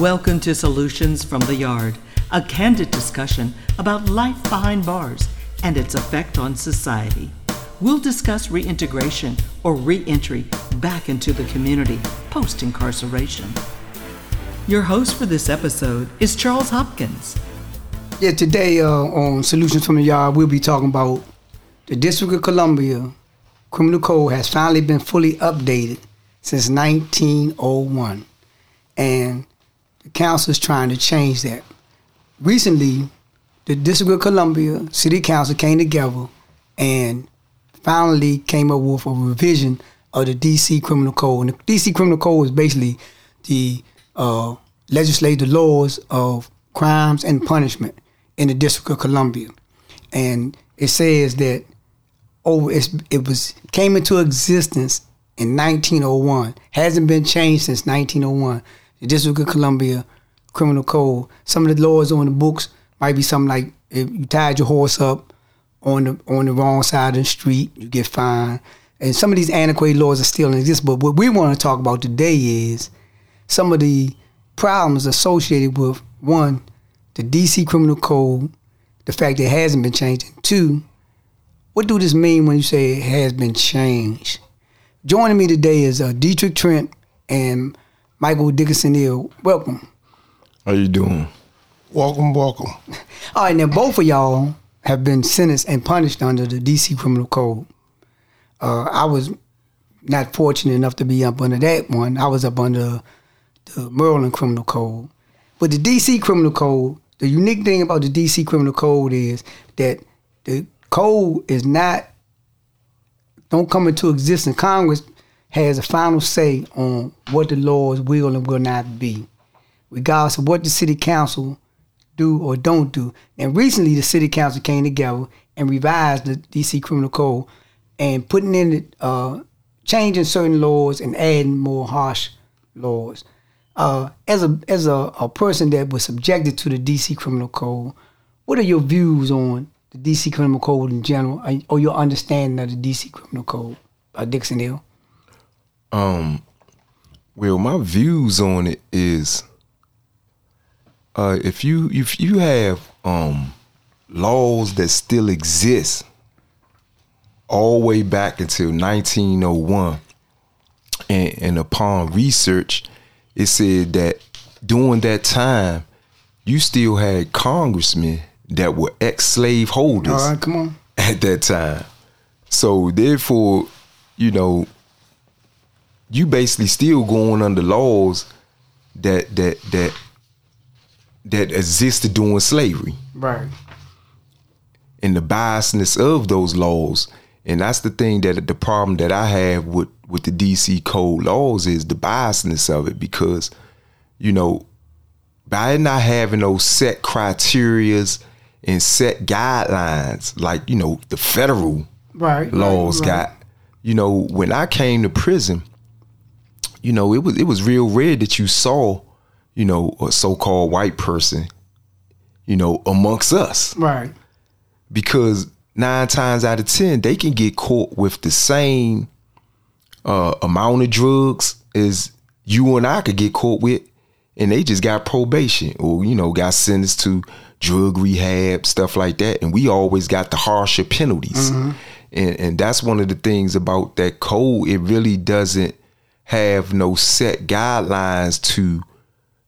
Welcome to Solutions from the Yard, a candid discussion about life behind bars and its effect on society. We'll discuss reintegration or reentry back into the community post incarceration. Your host for this episode is Charles Hopkins. Yeah, today uh, on Solutions from the Yard, we'll be talking about the District of Columbia Criminal Code has finally been fully updated since 1901. And the council is trying to change that. Recently, the District of Columbia City Council came together and finally came up with a revision of the DC Criminal Code. And the DC Criminal Code is basically the uh, legislative laws of crimes and punishment in the District of Columbia. And it says that over it was came into existence in 1901. Hasn't been changed since 1901. The District of Columbia Criminal Code. Some of the laws on the books might be something like if you tied your horse up on the on the wrong side of the street, you get fined. And some of these antiquated laws are still in existence. But what we want to talk about today is some of the problems associated with one, the DC Criminal Code, the fact that it hasn't been changed, and two, what do this mean when you say it has been changed? Joining me today is uh, Dietrich Trent and Michael Dickinson Hill. Welcome. How you doing? Welcome, welcome. All right, now both of y'all have been sentenced and punished under the DC Criminal Code. Uh, I was not fortunate enough to be up under that one. I was up under the Maryland Criminal Code. But the DC Criminal Code, the unique thing about the DC Criminal Code is that the code is not don't come into existence. Congress has a final say on what the laws will and will not be, regardless of what the city council do or don't do. And recently, the city council came together and revised the DC Criminal Code and putting in uh, changing certain laws and adding more harsh laws. Uh, as a as a, a person that was subjected to the DC Criminal Code, what are your views on the DC Criminal Code in general, or your understanding of the DC Criminal Code, uh, Dixon Hill? Um, well, my views on it is, uh, if you if you have um laws that still exist all the way back until 1901, and, and upon research, it said that during that time, you still had congressmen that were ex-slave holders. All right, come on. At that time, so therefore, you know, you basically still going under laws that that that that existed during slavery. Right. And the biasness of those laws. And that's the thing that the problem that I have with with the DC code laws is the biasness of it because, you know, by not having those set criterias and set guidelines like you know the federal right, laws right, right. got. You know, when I came to prison, you know it was it was real rare that you saw, you know, a so called white person, you know, amongst us, right? Because nine times out of ten they can get caught with the same uh, amount of drugs as you and I could get caught with, and they just got probation or you know got sentenced to drug rehab, stuff like that. And we always got the harsher penalties. Mm-hmm. And and that's one of the things about that code. It really doesn't have no set guidelines to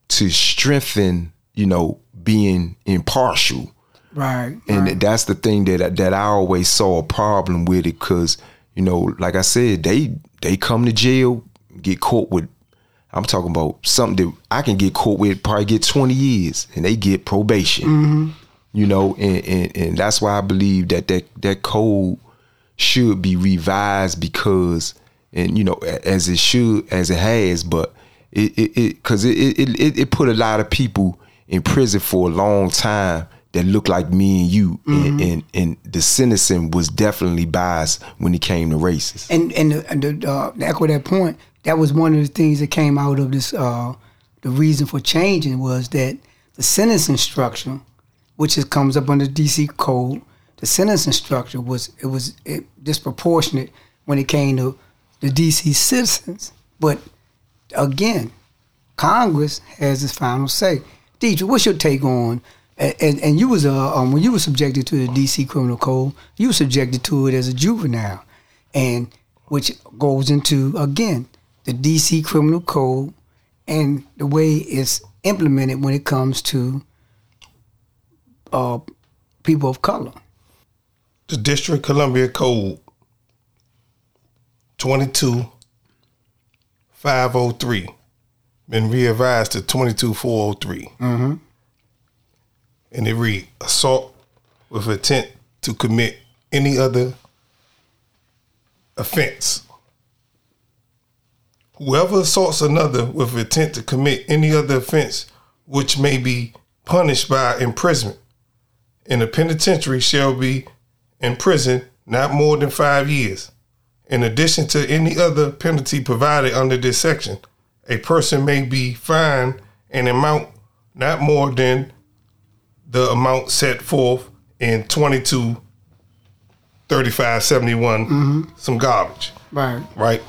to strengthen, you know, being impartial. Right. And right. that's the thing that that I always saw a problem with it because, you know, like I said, they they come to jail, get caught with I'm talking about something that I can get caught with, probably get 20 years, and they get probation. Mm-hmm. You know, and, and, and that's why I believe that, that that code should be revised because, and you know, as it should, as it has, but it it because it it, it it it put a lot of people in prison for a long time that looked like me and you, mm-hmm. and, and, and the sentencing was definitely biased when it came to races. And and, the, the, uh, to echo that point, that was one of the things that came out of this. Uh, the reason for changing was that the sentencing structure, which is, comes up under DC code, the sentencing structure was it was it, disproportionate when it came to the DC citizens. But again, Congress has its final say. Dietrich, what's your take on? And, and you was a um, when you were subjected to the DC Criminal Code, you were subjected to it as a juvenile, and which goes into again the DC Criminal Code and the way it's implemented when it comes to uh, people of color. The District Columbia Code 22503 been revised to 22403. Mm-hmm. And it read assault with intent to commit any other offense. Whoever assaults another with intent to commit any other offense which may be punished by imprisonment in the penitentiary shall be in prison not more than five years. In addition to any other penalty provided under this section, a person may be fined an amount not more than the amount set forth in 22 35 71 mm-hmm. some garbage. Right. right?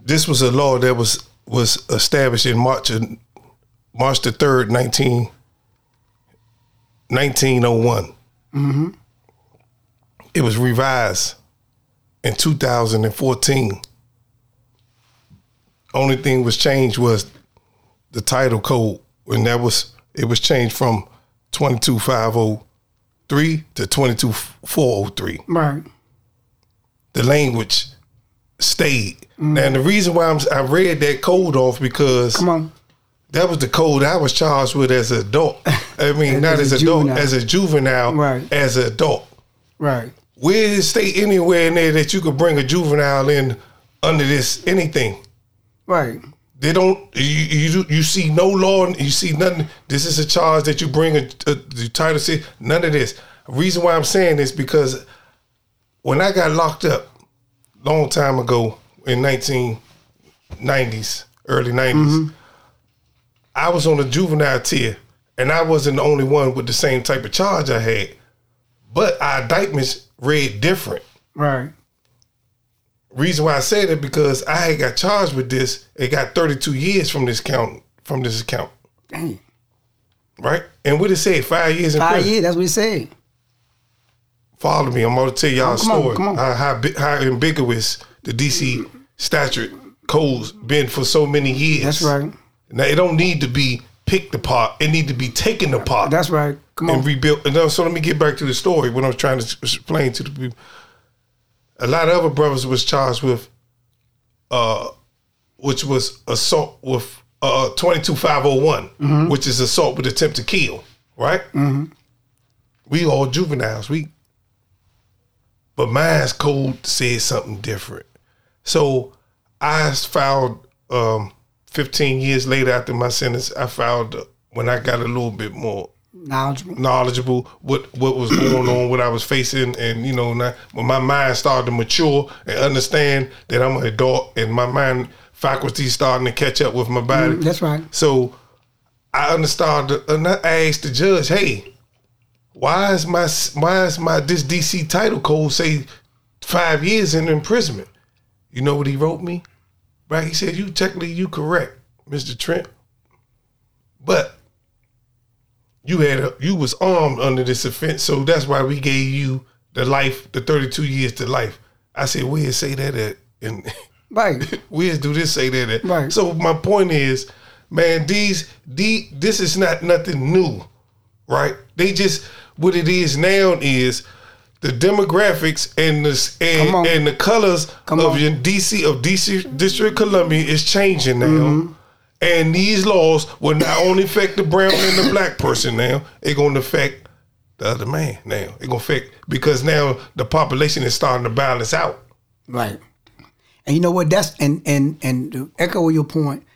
This was a law that was was established in march of, march the 3rd 19 1901 mm-hmm. it was revised in 2014 only thing was changed was the title code and that was it was changed from 22503 to 22403 Right. the language stayed now the reason why I'm, i read that code off because Come on. that was the code I was charged with as an adult. I mean, As not a as, adult, juvenile. as a juvenile, Right. as an adult. Right. Where does it state anywhere in there that you could bring a juvenile in under this anything? Right. They don't. You you, you see no law. You see nothing. This is a charge that you bring a, a the title say none of this. reason why I'm saying this because when I got locked up long time ago in 1990s, early 90s, mm-hmm. I was on the juvenile tier, and I wasn't the only one with the same type of charge I had. But our indictments read different Right. reason why I say that because I had got charged with this. It got 32 years from this count from this account, Dang. right? And what it say? Five years in Five prison. years. That's what he said. Follow me. I'm gonna tell y'all a Come on, story. come on. How, how how ambiguous the DC statute codes been for so many years. That's right. Now it don't need to be picked apart. It need to be taken apart. That's right. Come on. and rebuilt. And so let me get back to the story. What I was trying to explain to the people. A lot of other brothers was charged with, uh, which was assault with uh twenty two five hundred one, which is assault with attempt to kill. Right. Mm-hmm. We all juveniles. We. But mine's code said something different. So I filed um, 15 years later after my sentence. I filed uh, when I got a little bit more Knowledgeable. knowledgeable what what was going on, what I was facing, and you know, now, when my mind started to mature and understand that I'm an adult, and my mind faculty starting to catch up with my body. That's right. So I understood, and I asked the judge, "Hey, why is my why is my this DC title code say five years in imprisonment?" You know what he wrote me? Right? He said, "You technically you correct, Mister Trent, but you had a, you was armed under this offense, so that's why we gave you the life, the thirty two years to life." I said, "Where it say that at?" And Right. Where's do this say that? at? Right. So my point is, man, these the this is not nothing new, right? They just what it is now is the demographics and the and, and the colors Come of on. your DC of DC District of Columbia is changing now. Mm-hmm. And these laws will not only affect the brown and the black person now, it's gonna affect the other man now. It's gonna affect because now the population is starting to balance out. Right. And you know what? That's and and and to echo your point.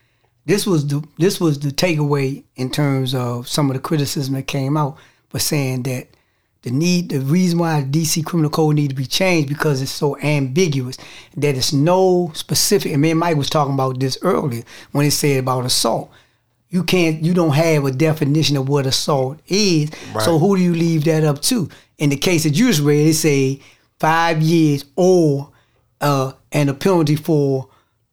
This was the this was the takeaway in terms of some of the criticism that came out for saying that the need the reason why the DC criminal code need to be changed because it's so ambiguous that it's no specific. And me and Mike was talking about this earlier when it said about assault. You can't you don't have a definition of what assault is. So who do you leave that up to? In the case that you just read, it say five years or uh, and a penalty for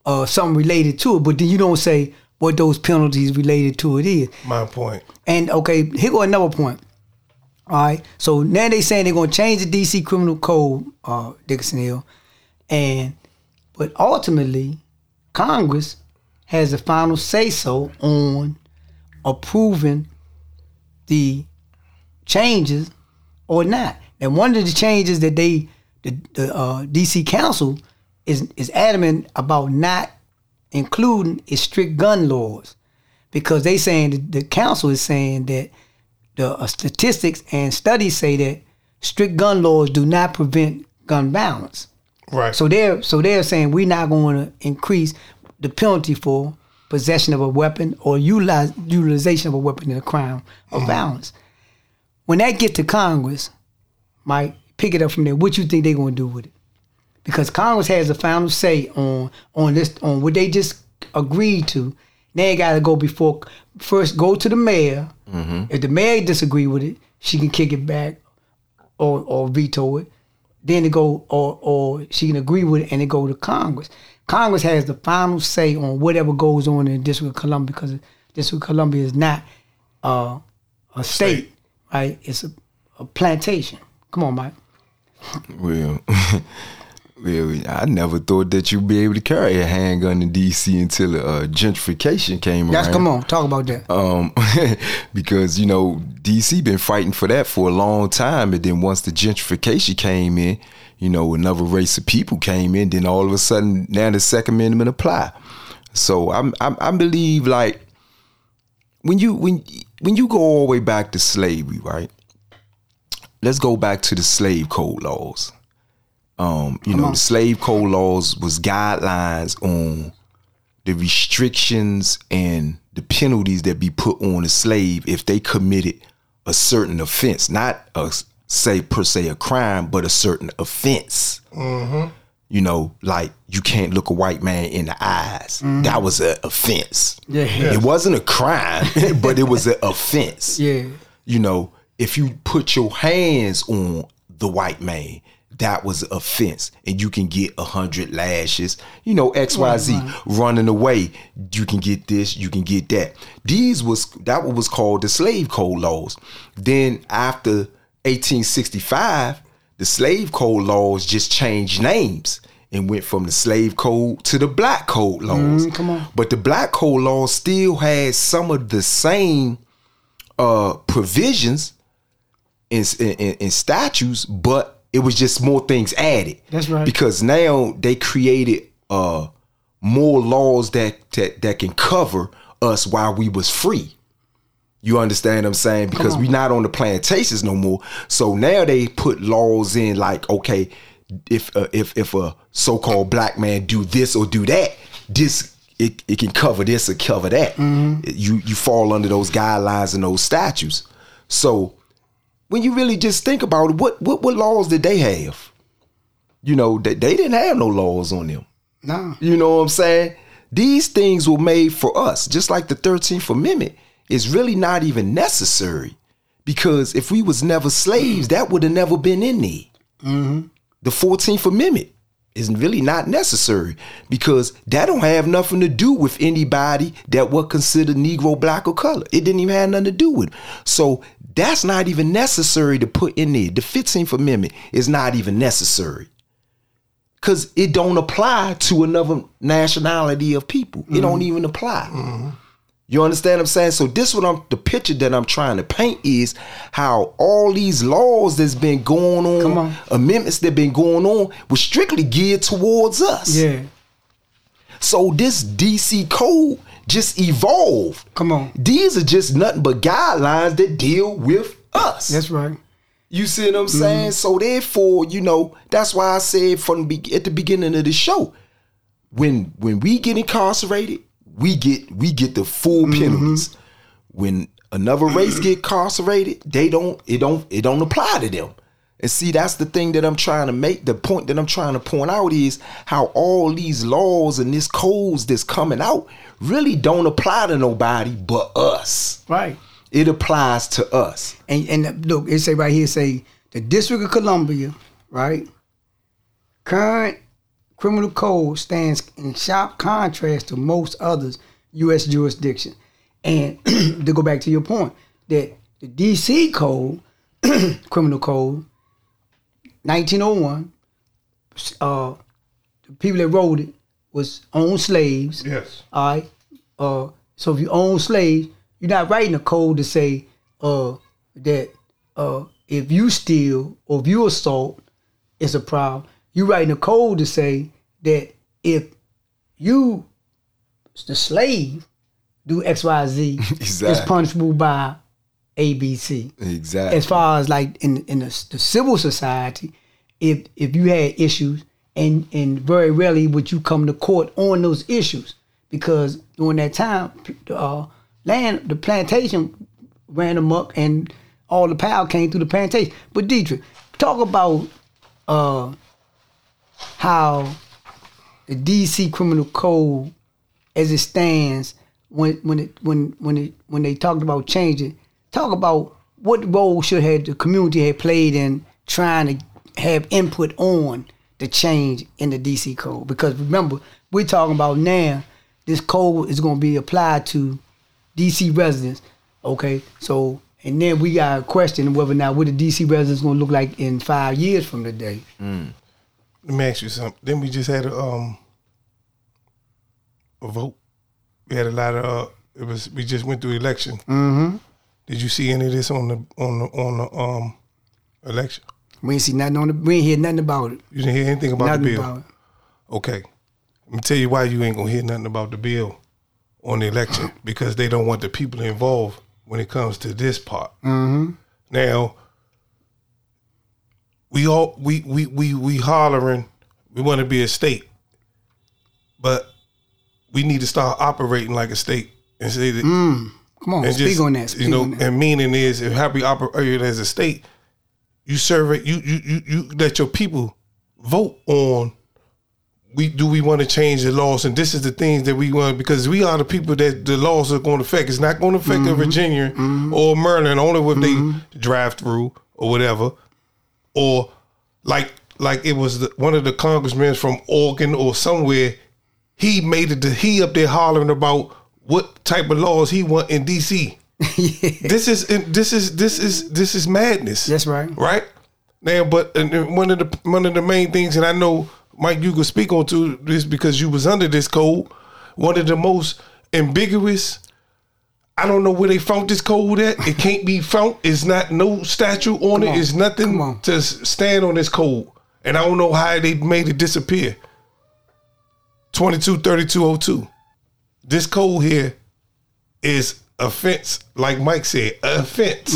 uh, something related to it. But then you don't say, what those penalties related to it is. My point. And okay, here go another point. All right. So now they saying they're gonna change the DC criminal code, uh, Dickinson Hill, and but ultimately, Congress has the final say so on approving the changes or not. And one of the changes that they, the, the uh, DC Council, is is adamant about not including is strict gun laws, because they saying the council is saying that the uh, statistics and studies say that strict gun laws do not prevent gun violence. Right. So they're so they're saying we're not going to increase the penalty for possession of a weapon or utilize, utilization of a weapon in a crime of violence. When that get to Congress, Mike, pick it up from there. What you think they're going to do with it? Because Congress has the final say on on this on what they just agreed to. They got to go before first go to the mayor. If the mayor disagree with it, she can kick it back or or veto it. Then it go or or she can agree with it and it go to Congress. Congress has the final say on whatever goes on in the District of Columbia because District of Columbia is not uh, a state, right? It's a, a plantation. Come on, Mike. Well, I never thought that you'd be able to carry a handgun in DC until uh, gentrification came Yes, around. come on, talk about that. um, because you know DC been fighting for that for a long time, and then once the gentrification came in, you know another race of people came in, then all of a sudden now the Second Amendment apply. So I'm, I'm I believe like when you when when you go all the way back to slavery, right? Let's go back to the slave code laws. Um, you know, the slave code laws was guidelines on the restrictions and the penalties that be put on a slave if they committed a certain offense, not a say per se a crime, but a certain offense. You know, like you can't look a white man in the eyes. That was an offense. Yeah. It wasn't a crime, but it was an offense. Yeah. You know, if you put your hands on the white man, that was offense, and you can get a hundred lashes. You know, X, Y, Z running away. You can get this. You can get that. These was that what was called the slave code laws. Then after 1865, the slave code laws just changed names and went from the slave code to the black code laws. come on. But the black code laws still had some of the same uh provisions in, in, in statutes, but it was just more things added. That's right. Because now they created uh more laws that that, that can cover us while we was free. You understand what I'm saying? Because we not on the plantations no more. So now they put laws in like, okay, if uh, if if a so-called black man do this or do that, this it, it can cover this or cover that. You you fall under those guidelines and those statutes. So when you really just think about it, what what what laws did they have? You know, they, they didn't have no laws on them. Nah. You know what I'm saying? These things were made for us, just like the 13th Amendment is really not even necessary. Because if we was never slaves, that would have never been in there. Mm-hmm. The 14th Amendment is really not necessary because that don't have nothing to do with anybody that was considered Negro, black, or color. It didn't even have nothing to do with. It. So that's not even necessary to put in there. The 15th Amendment is not even necessary because it don't apply to another nationality of people. It don't mm-hmm. even apply. Mm-hmm. You understand what I'm saying? So this what I'm the picture that I'm trying to paint is how all these laws that's been going on, on. amendments that been going on, was strictly geared towards us. Yeah. So this DC code just evolved. Come on. These are just nothing but guidelines that deal with us. That's right. You see what I'm saying? Mm-hmm. So therefore, you know, that's why I said from the at the beginning of the show, when when we get incarcerated, we get we get the full mm-hmm. penalties. When another race get incarcerated, they don't it don't it don't apply to them. And see, that's the thing that I'm trying to make. The point that I'm trying to point out is how all these laws and this codes that's coming out really don't apply to nobody but us. Right. It applies to us. And and look, it say right here, say the District of Columbia, right? Current criminal code stands in sharp contrast to most others U.S. jurisdiction. And to go back to your point, that the D.C. code, criminal code, 1901, uh, the people that wrote it was owned slaves. Yes. All right. Uh, so if you own slaves, you're not writing a code to say uh, that uh, if you steal or if you assault, it's a problem. You're writing a code to say that if you, the slave, do X, Y, Z, it's punishable by ABC Exactly. as far as like in in the, the civil society, if if you had issues and and very rarely would you come to court on those issues because during that time, the uh, land the plantation ran amok and all the power came through the plantation. But Dietrich, talk about uh, how the DC criminal code as it stands when when it when when it when they talked about changing talk about what role should have the community have played in trying to have input on the change in the DC code because remember we're talking about now this code is going to be applied to DC residents okay so and then we got a question whether or not what the DC residents going to look like in five years from today Let me ask you something. Then we just had a um a vote. We had a lot of uh, it was we just went through election. Mm-hmm. Did you see any of this on the on the on the um election? We ain't see nothing on the we ain't hear nothing about it You didn't hear anything about nothing the bill. about it Okay. Let me tell you why you ain't gonna hear nothing about the bill on the election because they don't want the people involved when it comes to this part. Mm-hmm. Now, we all we we we we hollering. We want to be a state, but we need to start operating like a state and say that. come on and speak just, on that speak you know, and meaning is if how we operate as a state, you serve it. You you you you let your people vote on. We do we want to change the laws, and this is the things that we want because we are the people that the laws are going to affect. It's not going to affect Mm-hmm. a Virginia or Maryland only if they drive through or whatever, or like like it was the, one of the congressmen from Oregon or somewhere. He made it. To, he up there hollering about what type of laws he want in D.C. This is this is this is this is madness. That's right. Right now, but one of the one of the main things, and I know Mike, you could speak on to this because you was under this code. One of the most ambiguous. I don't know where they found this code at. It can't be found. It's not no statue on it. on. It's nothing to stand on this code. And I don't know how they made it disappear. 223202. This code here is offense, like Mike said, offense.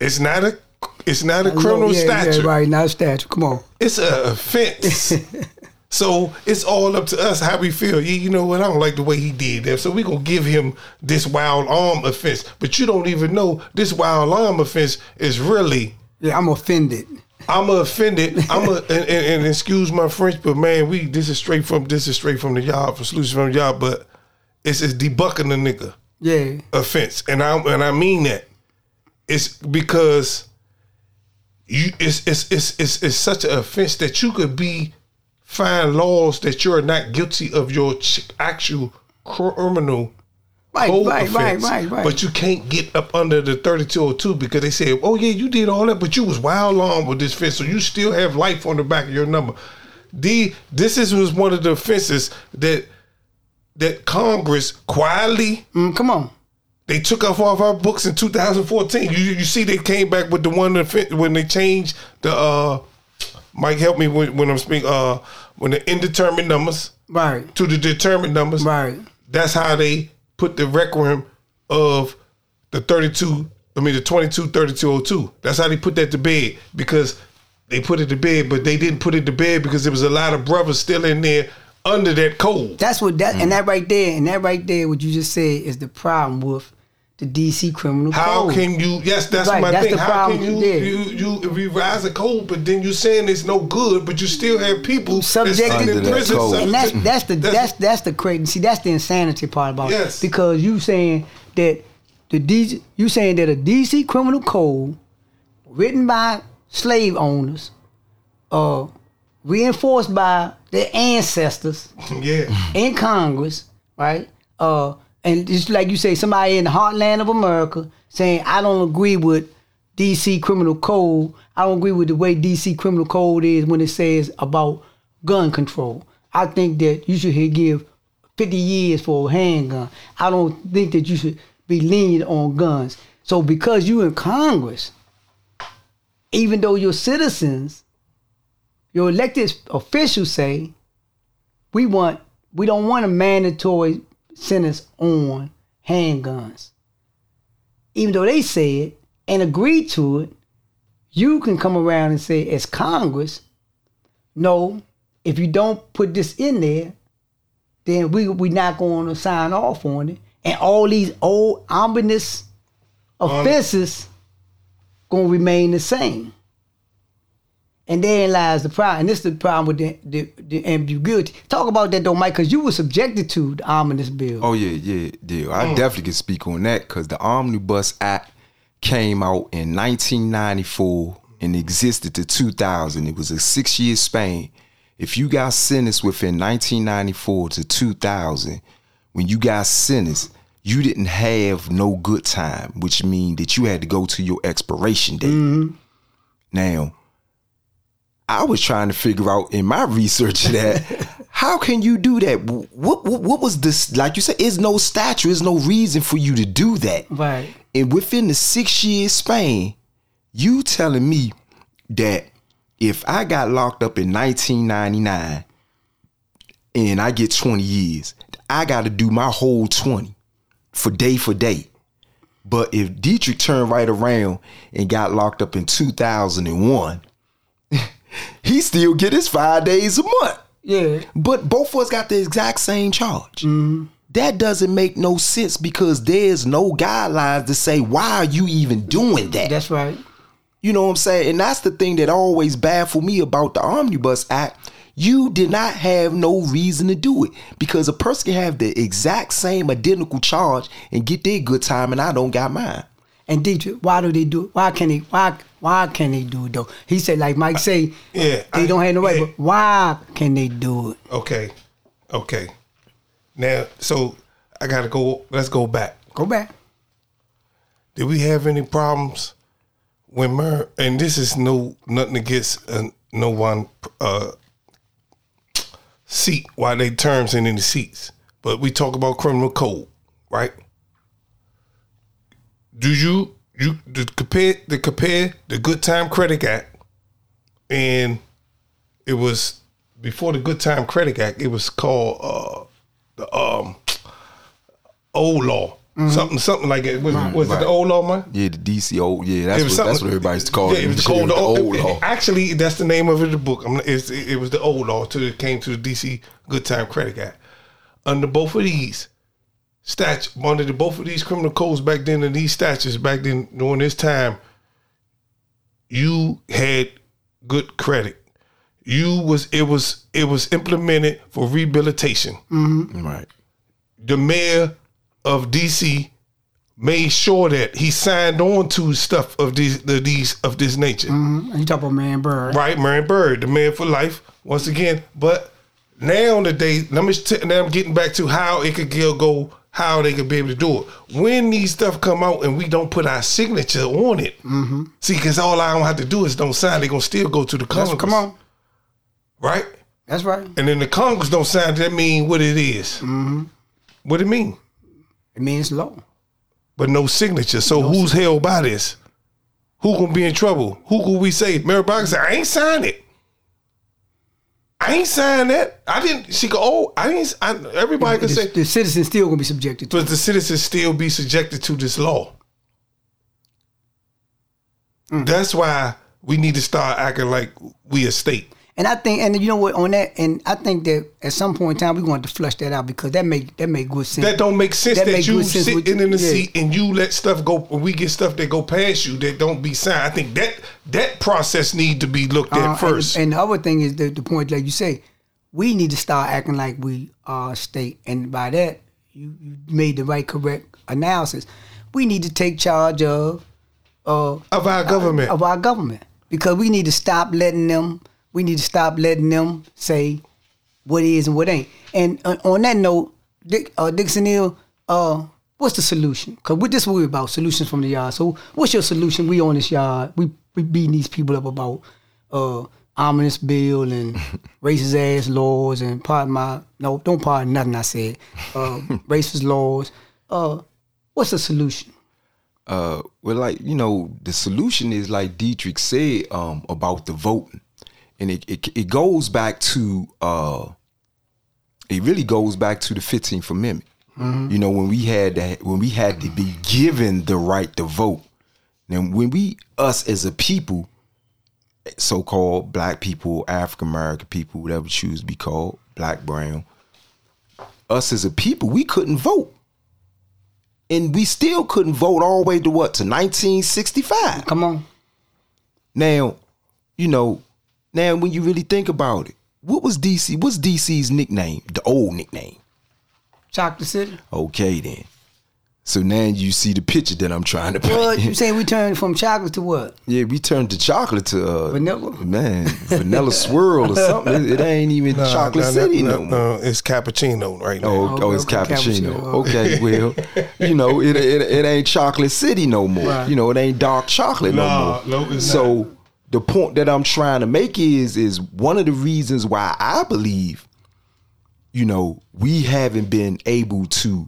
It's not a it's not a criminal Mm. yeah, statute. Yeah, right, not a statute. Come on. It's an offense. so it's all up to us how we feel. You, you know what? I don't like the way he did that. So we're going to give him this wild arm offense. But you don't even know this wild arm offense is really Yeah, I'm offended. I'm offended. I'm a and, and, and excuse my French, but man, we this is straight from this is straight from the yard, from solutions from the yard, but it's it's debucking the nigga Yeah. offense, and I and I mean that. It's because you it's it's it's it's, it's such an offense that you could be find laws that you're not guilty of your ch- actual criminal Right, right, right, offense, right, right. But you can't get up under the 3202 because they said, oh, yeah, you did all that, but you was wild long with this fence, so you still have life on the back of your number. D, this is was one of the offenses that that Congress quietly Mm, come on. they took off off our books in 2014. You you see they came back with the one that when they changed the uh Mike help me when, when I'm speaking uh when the indeterminate numbers Right. to the determined numbers. Right. That's how they put the requiem of the 32, I mean the 22 3202. That's how they put that to bed because they put it to bed, but they didn't put it to bed because there was a lot of brothers still in there under that code. That's what that Mm. and that right there and that right there what you just said is the problem with the DC criminal code. How code. can you? Yes, that's Right, my that's thing. the How can you, there. you you revise a code, but then you're saying it's no good, but you still have people Subjected that's sitting in Under that prison code. and that's that's the that's that's the crazy. See, that's the insanity part about it. Yes. it. Because you saying that the DC, you saying that a DC criminal code written by slave owners, uh, reinforced by their ancestors yeah. in Congress, right, uh, and just like you say, somebody in the heartland of America saying, I don't agree with DC criminal code. I don't agree with the way DC criminal code is when it says about gun control. I think that you should give 50 years for a handgun. I don't think that you should be lenient on guns. So because you in Congress, even though your citizens, your elected officials say, we want we don't want a mandatory sentence on handguns. Even though they say it and agreed to it, you can come around and say, as Congress, no, if you don't put this in there, then we we not going to sign off on it. And all these old ominous offenses gonna remain the same. And therein lies the problem. And this is the problem with the, the, the ambiguity. Talk about that though, Mike, because you were subjected to the omnibus bill. Oh yeah, yeah, yeah. I mm. definitely can speak on that because the Omnibus Act came out in 1994 and existed to 2000. It was a six-year span. If you got sentenced within 1994 to 2000, when you got sentenced, you didn't have no good time, which means that you had to go to your expiration date. Mm-hmm. Now, I was trying to figure out in my research that how can you do that? What, what what was this? Like you said, is no statute, is no reason for you to do that. Right. And within the six years span, you telling me that if I got locked up in 1999 and I get 20 years, I got to do my whole 20 for day for day. But if Dietrich turned right around and got locked up in 2001, he still get his five days a month. Yeah. But both of us got the exact same charge. Mm-hmm. That doesn't make no sense because there's no guidelines to say why are you even doing that. That's right. You know what I'm saying? And that's the thing that always baffled me about the Omnibus Act. You did not have no reason to do it because a person can have the exact same identical charge and get their good time, and I don't got mine. And Dietrich, why do they do? Why can they why why can they do it though? He said like Mike say Yeah, they I- don't have no right, yeah. but why can they do it? Okay, okay. Now, so I gotta go. Let's go back. Go back. Did we have any problems when Mer? And this is no nothing against uh, no one uh, seat why they terms in any seats, but we talk about criminal code, right? Do you you the compare the compare the Good Time Credit Act and it was before the Good Time Credit Act. It was called uh, the um old law. Something, something like it. Was, was it the old law, man? Yeah, the DC old. Yeah, that's It was what that's what everybody used to call yeah, it. it was called the, old, old law. Actually, that's the name of it, the book. I'm, it's, it was the old law till it came to the DC Good Time Credit Act. Under both of these statutes, under the, both of these criminal codes back then and these statutes back then during this time, you had good credit. You was it was it was implemented for rehabilitation mm-hmm. Right. the mayor of DC made sure that he signed on to stuff of these the, these of this nature. And you talk about man bird. Right, Marion Barry, the man for life, once again. But now the day, let me t- now I'm getting back to how it could go, go how they could be able to do it. When these stuff come out and we don't put our signature on it, mm-hmm. see, because all I don't have to do is don't sign. They're gonna still go to the That's- Congress. come on. right? That's right. And then the Congress don't sign. That mean what it is. Mm-hmm. What it mean? It means law. but no signature. So who's held by this? Who gonna be in trouble? Who could we say? Muriel Bowser said, I ain't signed it. I ain't signed that. I didn't. She go, oh, I didn't. I, everybody could say, the citizens still gonna be subjected to. but the citizens still be subjected to this law. Mm. That's why we need to start acting like we a state. And I think, and you know what, on that, and I think that at some point in time we going to flush that out because that make that make good sense. That don't make sense That that, you sitting in the yeah. seat and you let stuff go. When we get stuff that go past you that don't be signed, I think that that process need to be looked at Uh, and- first. And, the other thing is the, the point, like you say, we need to start acting like we are a state. And by that, you, you made the right, correct analysis. We need to take charge of uh, of our government. of our government because we need to stop letting them. We need to stop letting them say what is and what ain't. And on on that note, Dick, uh, Dixon Hill, uh, what's the solution? Cause we, this is what we're about, solutions from the yard. So what's your solution? We on this yard, we we beating these people up about uh ominous bill and racist ass laws and pardon my no, don't pardon nothing I said. Uh, racist laws. Uh, what's the solution? uh well like you know the solution is like Dietrich said um about the voting and it it, it goes back to uh it really goes back to the 15th amendment. You know when we had that when we had to be given the right to vote. And when we us as a people so-called black people african american people whatever choose to be called black brown us as a people we couldn't vote. And we still couldn't vote all the way to what to 1965 Come on. now you know now when you really think about it what was dc what's dc's nickname the old nickname Chocolate City. okay then so now you see the picture that i'm trying to What you paint saying we turned from chocolate to what? yeah we turned to chocolate to uh Vanilla? man vanilla swirl or something it, it ain't even Nah, chocolate nah, city nah, no more nah, it's cappuccino right now. Oh, Okay, oh, it's okay, cappuccino. cappuccino. Okay, well, you know, it, it it ain't chocolate city no more. Right. You know, it ain't dark chocolate Nah, no more. no, it's so not. The point that I'm trying to make is is one of the reasons why I believe, you know, we haven't been able to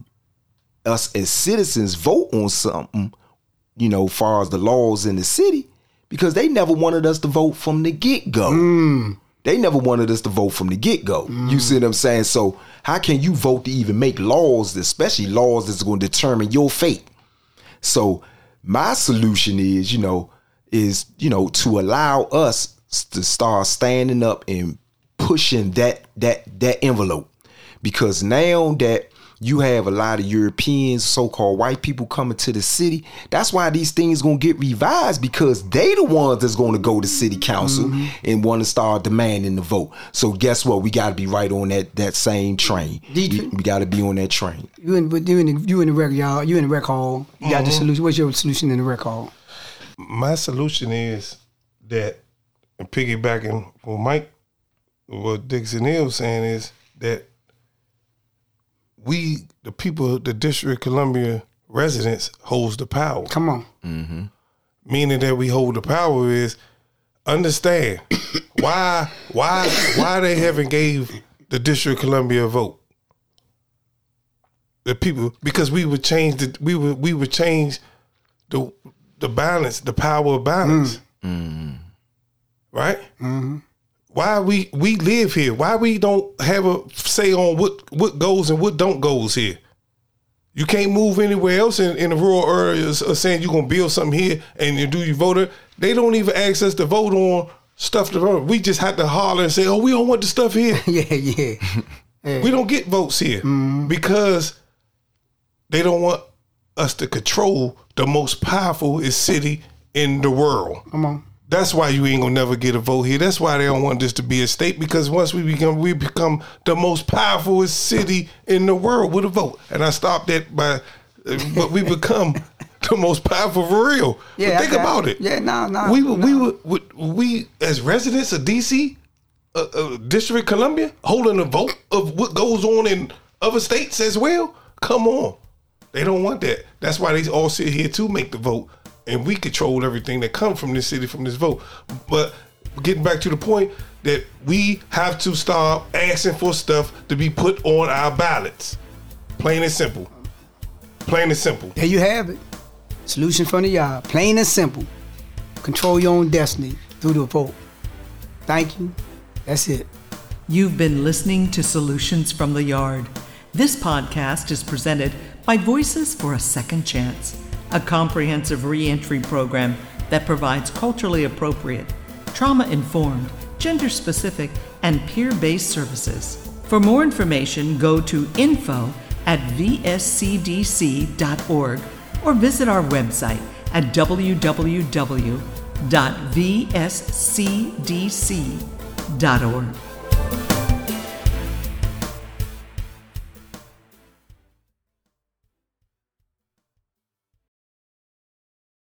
us as citizens vote on something, you know, far as the laws in the city, because they never wanted us to vote from the get go. Mm. They never wanted us to vote from the get go. You mm. see what I'm saying? So how can you vote to even make laws, especially laws that's going to determine your fate? So my solution is, you know, is you know to allow us to start standing up and pushing that that that envelope because now that you have a lot of Europeans, so-called white people coming to the city. That's why these things gonna get revised because they the ones that's gonna go to city council and want to start demanding the vote. So guess what? We got to be right on that that same train. We, Dietrich? we got to be on that train. You in, you in the you in the rec yard, you in the rec hall. You got the Mm-hmm. solution. What's your solution in the rec hall? My solution is that, and piggybacking what Mike, what Dixon Hill was saying is that we, the people, the District of Columbia residents, holds the power. Come on. Mm-hmm. meaning that we hold the power is understand why why why they haven't gave the District of Columbia a vote. The people because we would change the we would we would change the the balance, the power of balance. Mm-hmm. Right? Mm-hmm. Why we we live here? Why we don't have a say on what what goes and what don't goes here? You can't move anywhere else in, in the rural areas of saying you're gonna build something here and you do your voter. They don't even ask us to vote on stuff to vote. We just have to holler and say, Oh, we don't want the stuff here. Yeah, yeah. we don't get votes here mm-hmm. because they don't want us to control the most powerful city in the world. Come on. That's why you ain't gonna never get a vote here. That's why they don't want this to be a state because once we become we become the most powerful city in the world with a vote. And I stopped that by, uh, but we become the most powerful for real. Yeah, But think got about it. Yeah, no, no, We we no. would, would we as residents of DC, uh, uh, District of Columbia, holding a vote of what goes on in other states as well. Come on, they don't want that. That's why they all sit here to make the vote, and we control everything that comes from this city from this vote. But getting back to the point that we have to stop asking for stuff to be put on our ballots. Plain and simple. Plain and simple. There you have it. Solution from the yard. Plain and simple. Control your own destiny through the vote. Thank you. That's it. You've been listening to Solutions from the Yard. This podcast is presented by Voices for a Second Chance, a comprehensive reentry program that provides culturally appropriate, trauma informed, gender specific, and peer based services. For more information, go to info at vscdc.org or visit our website at www.vscdc.org.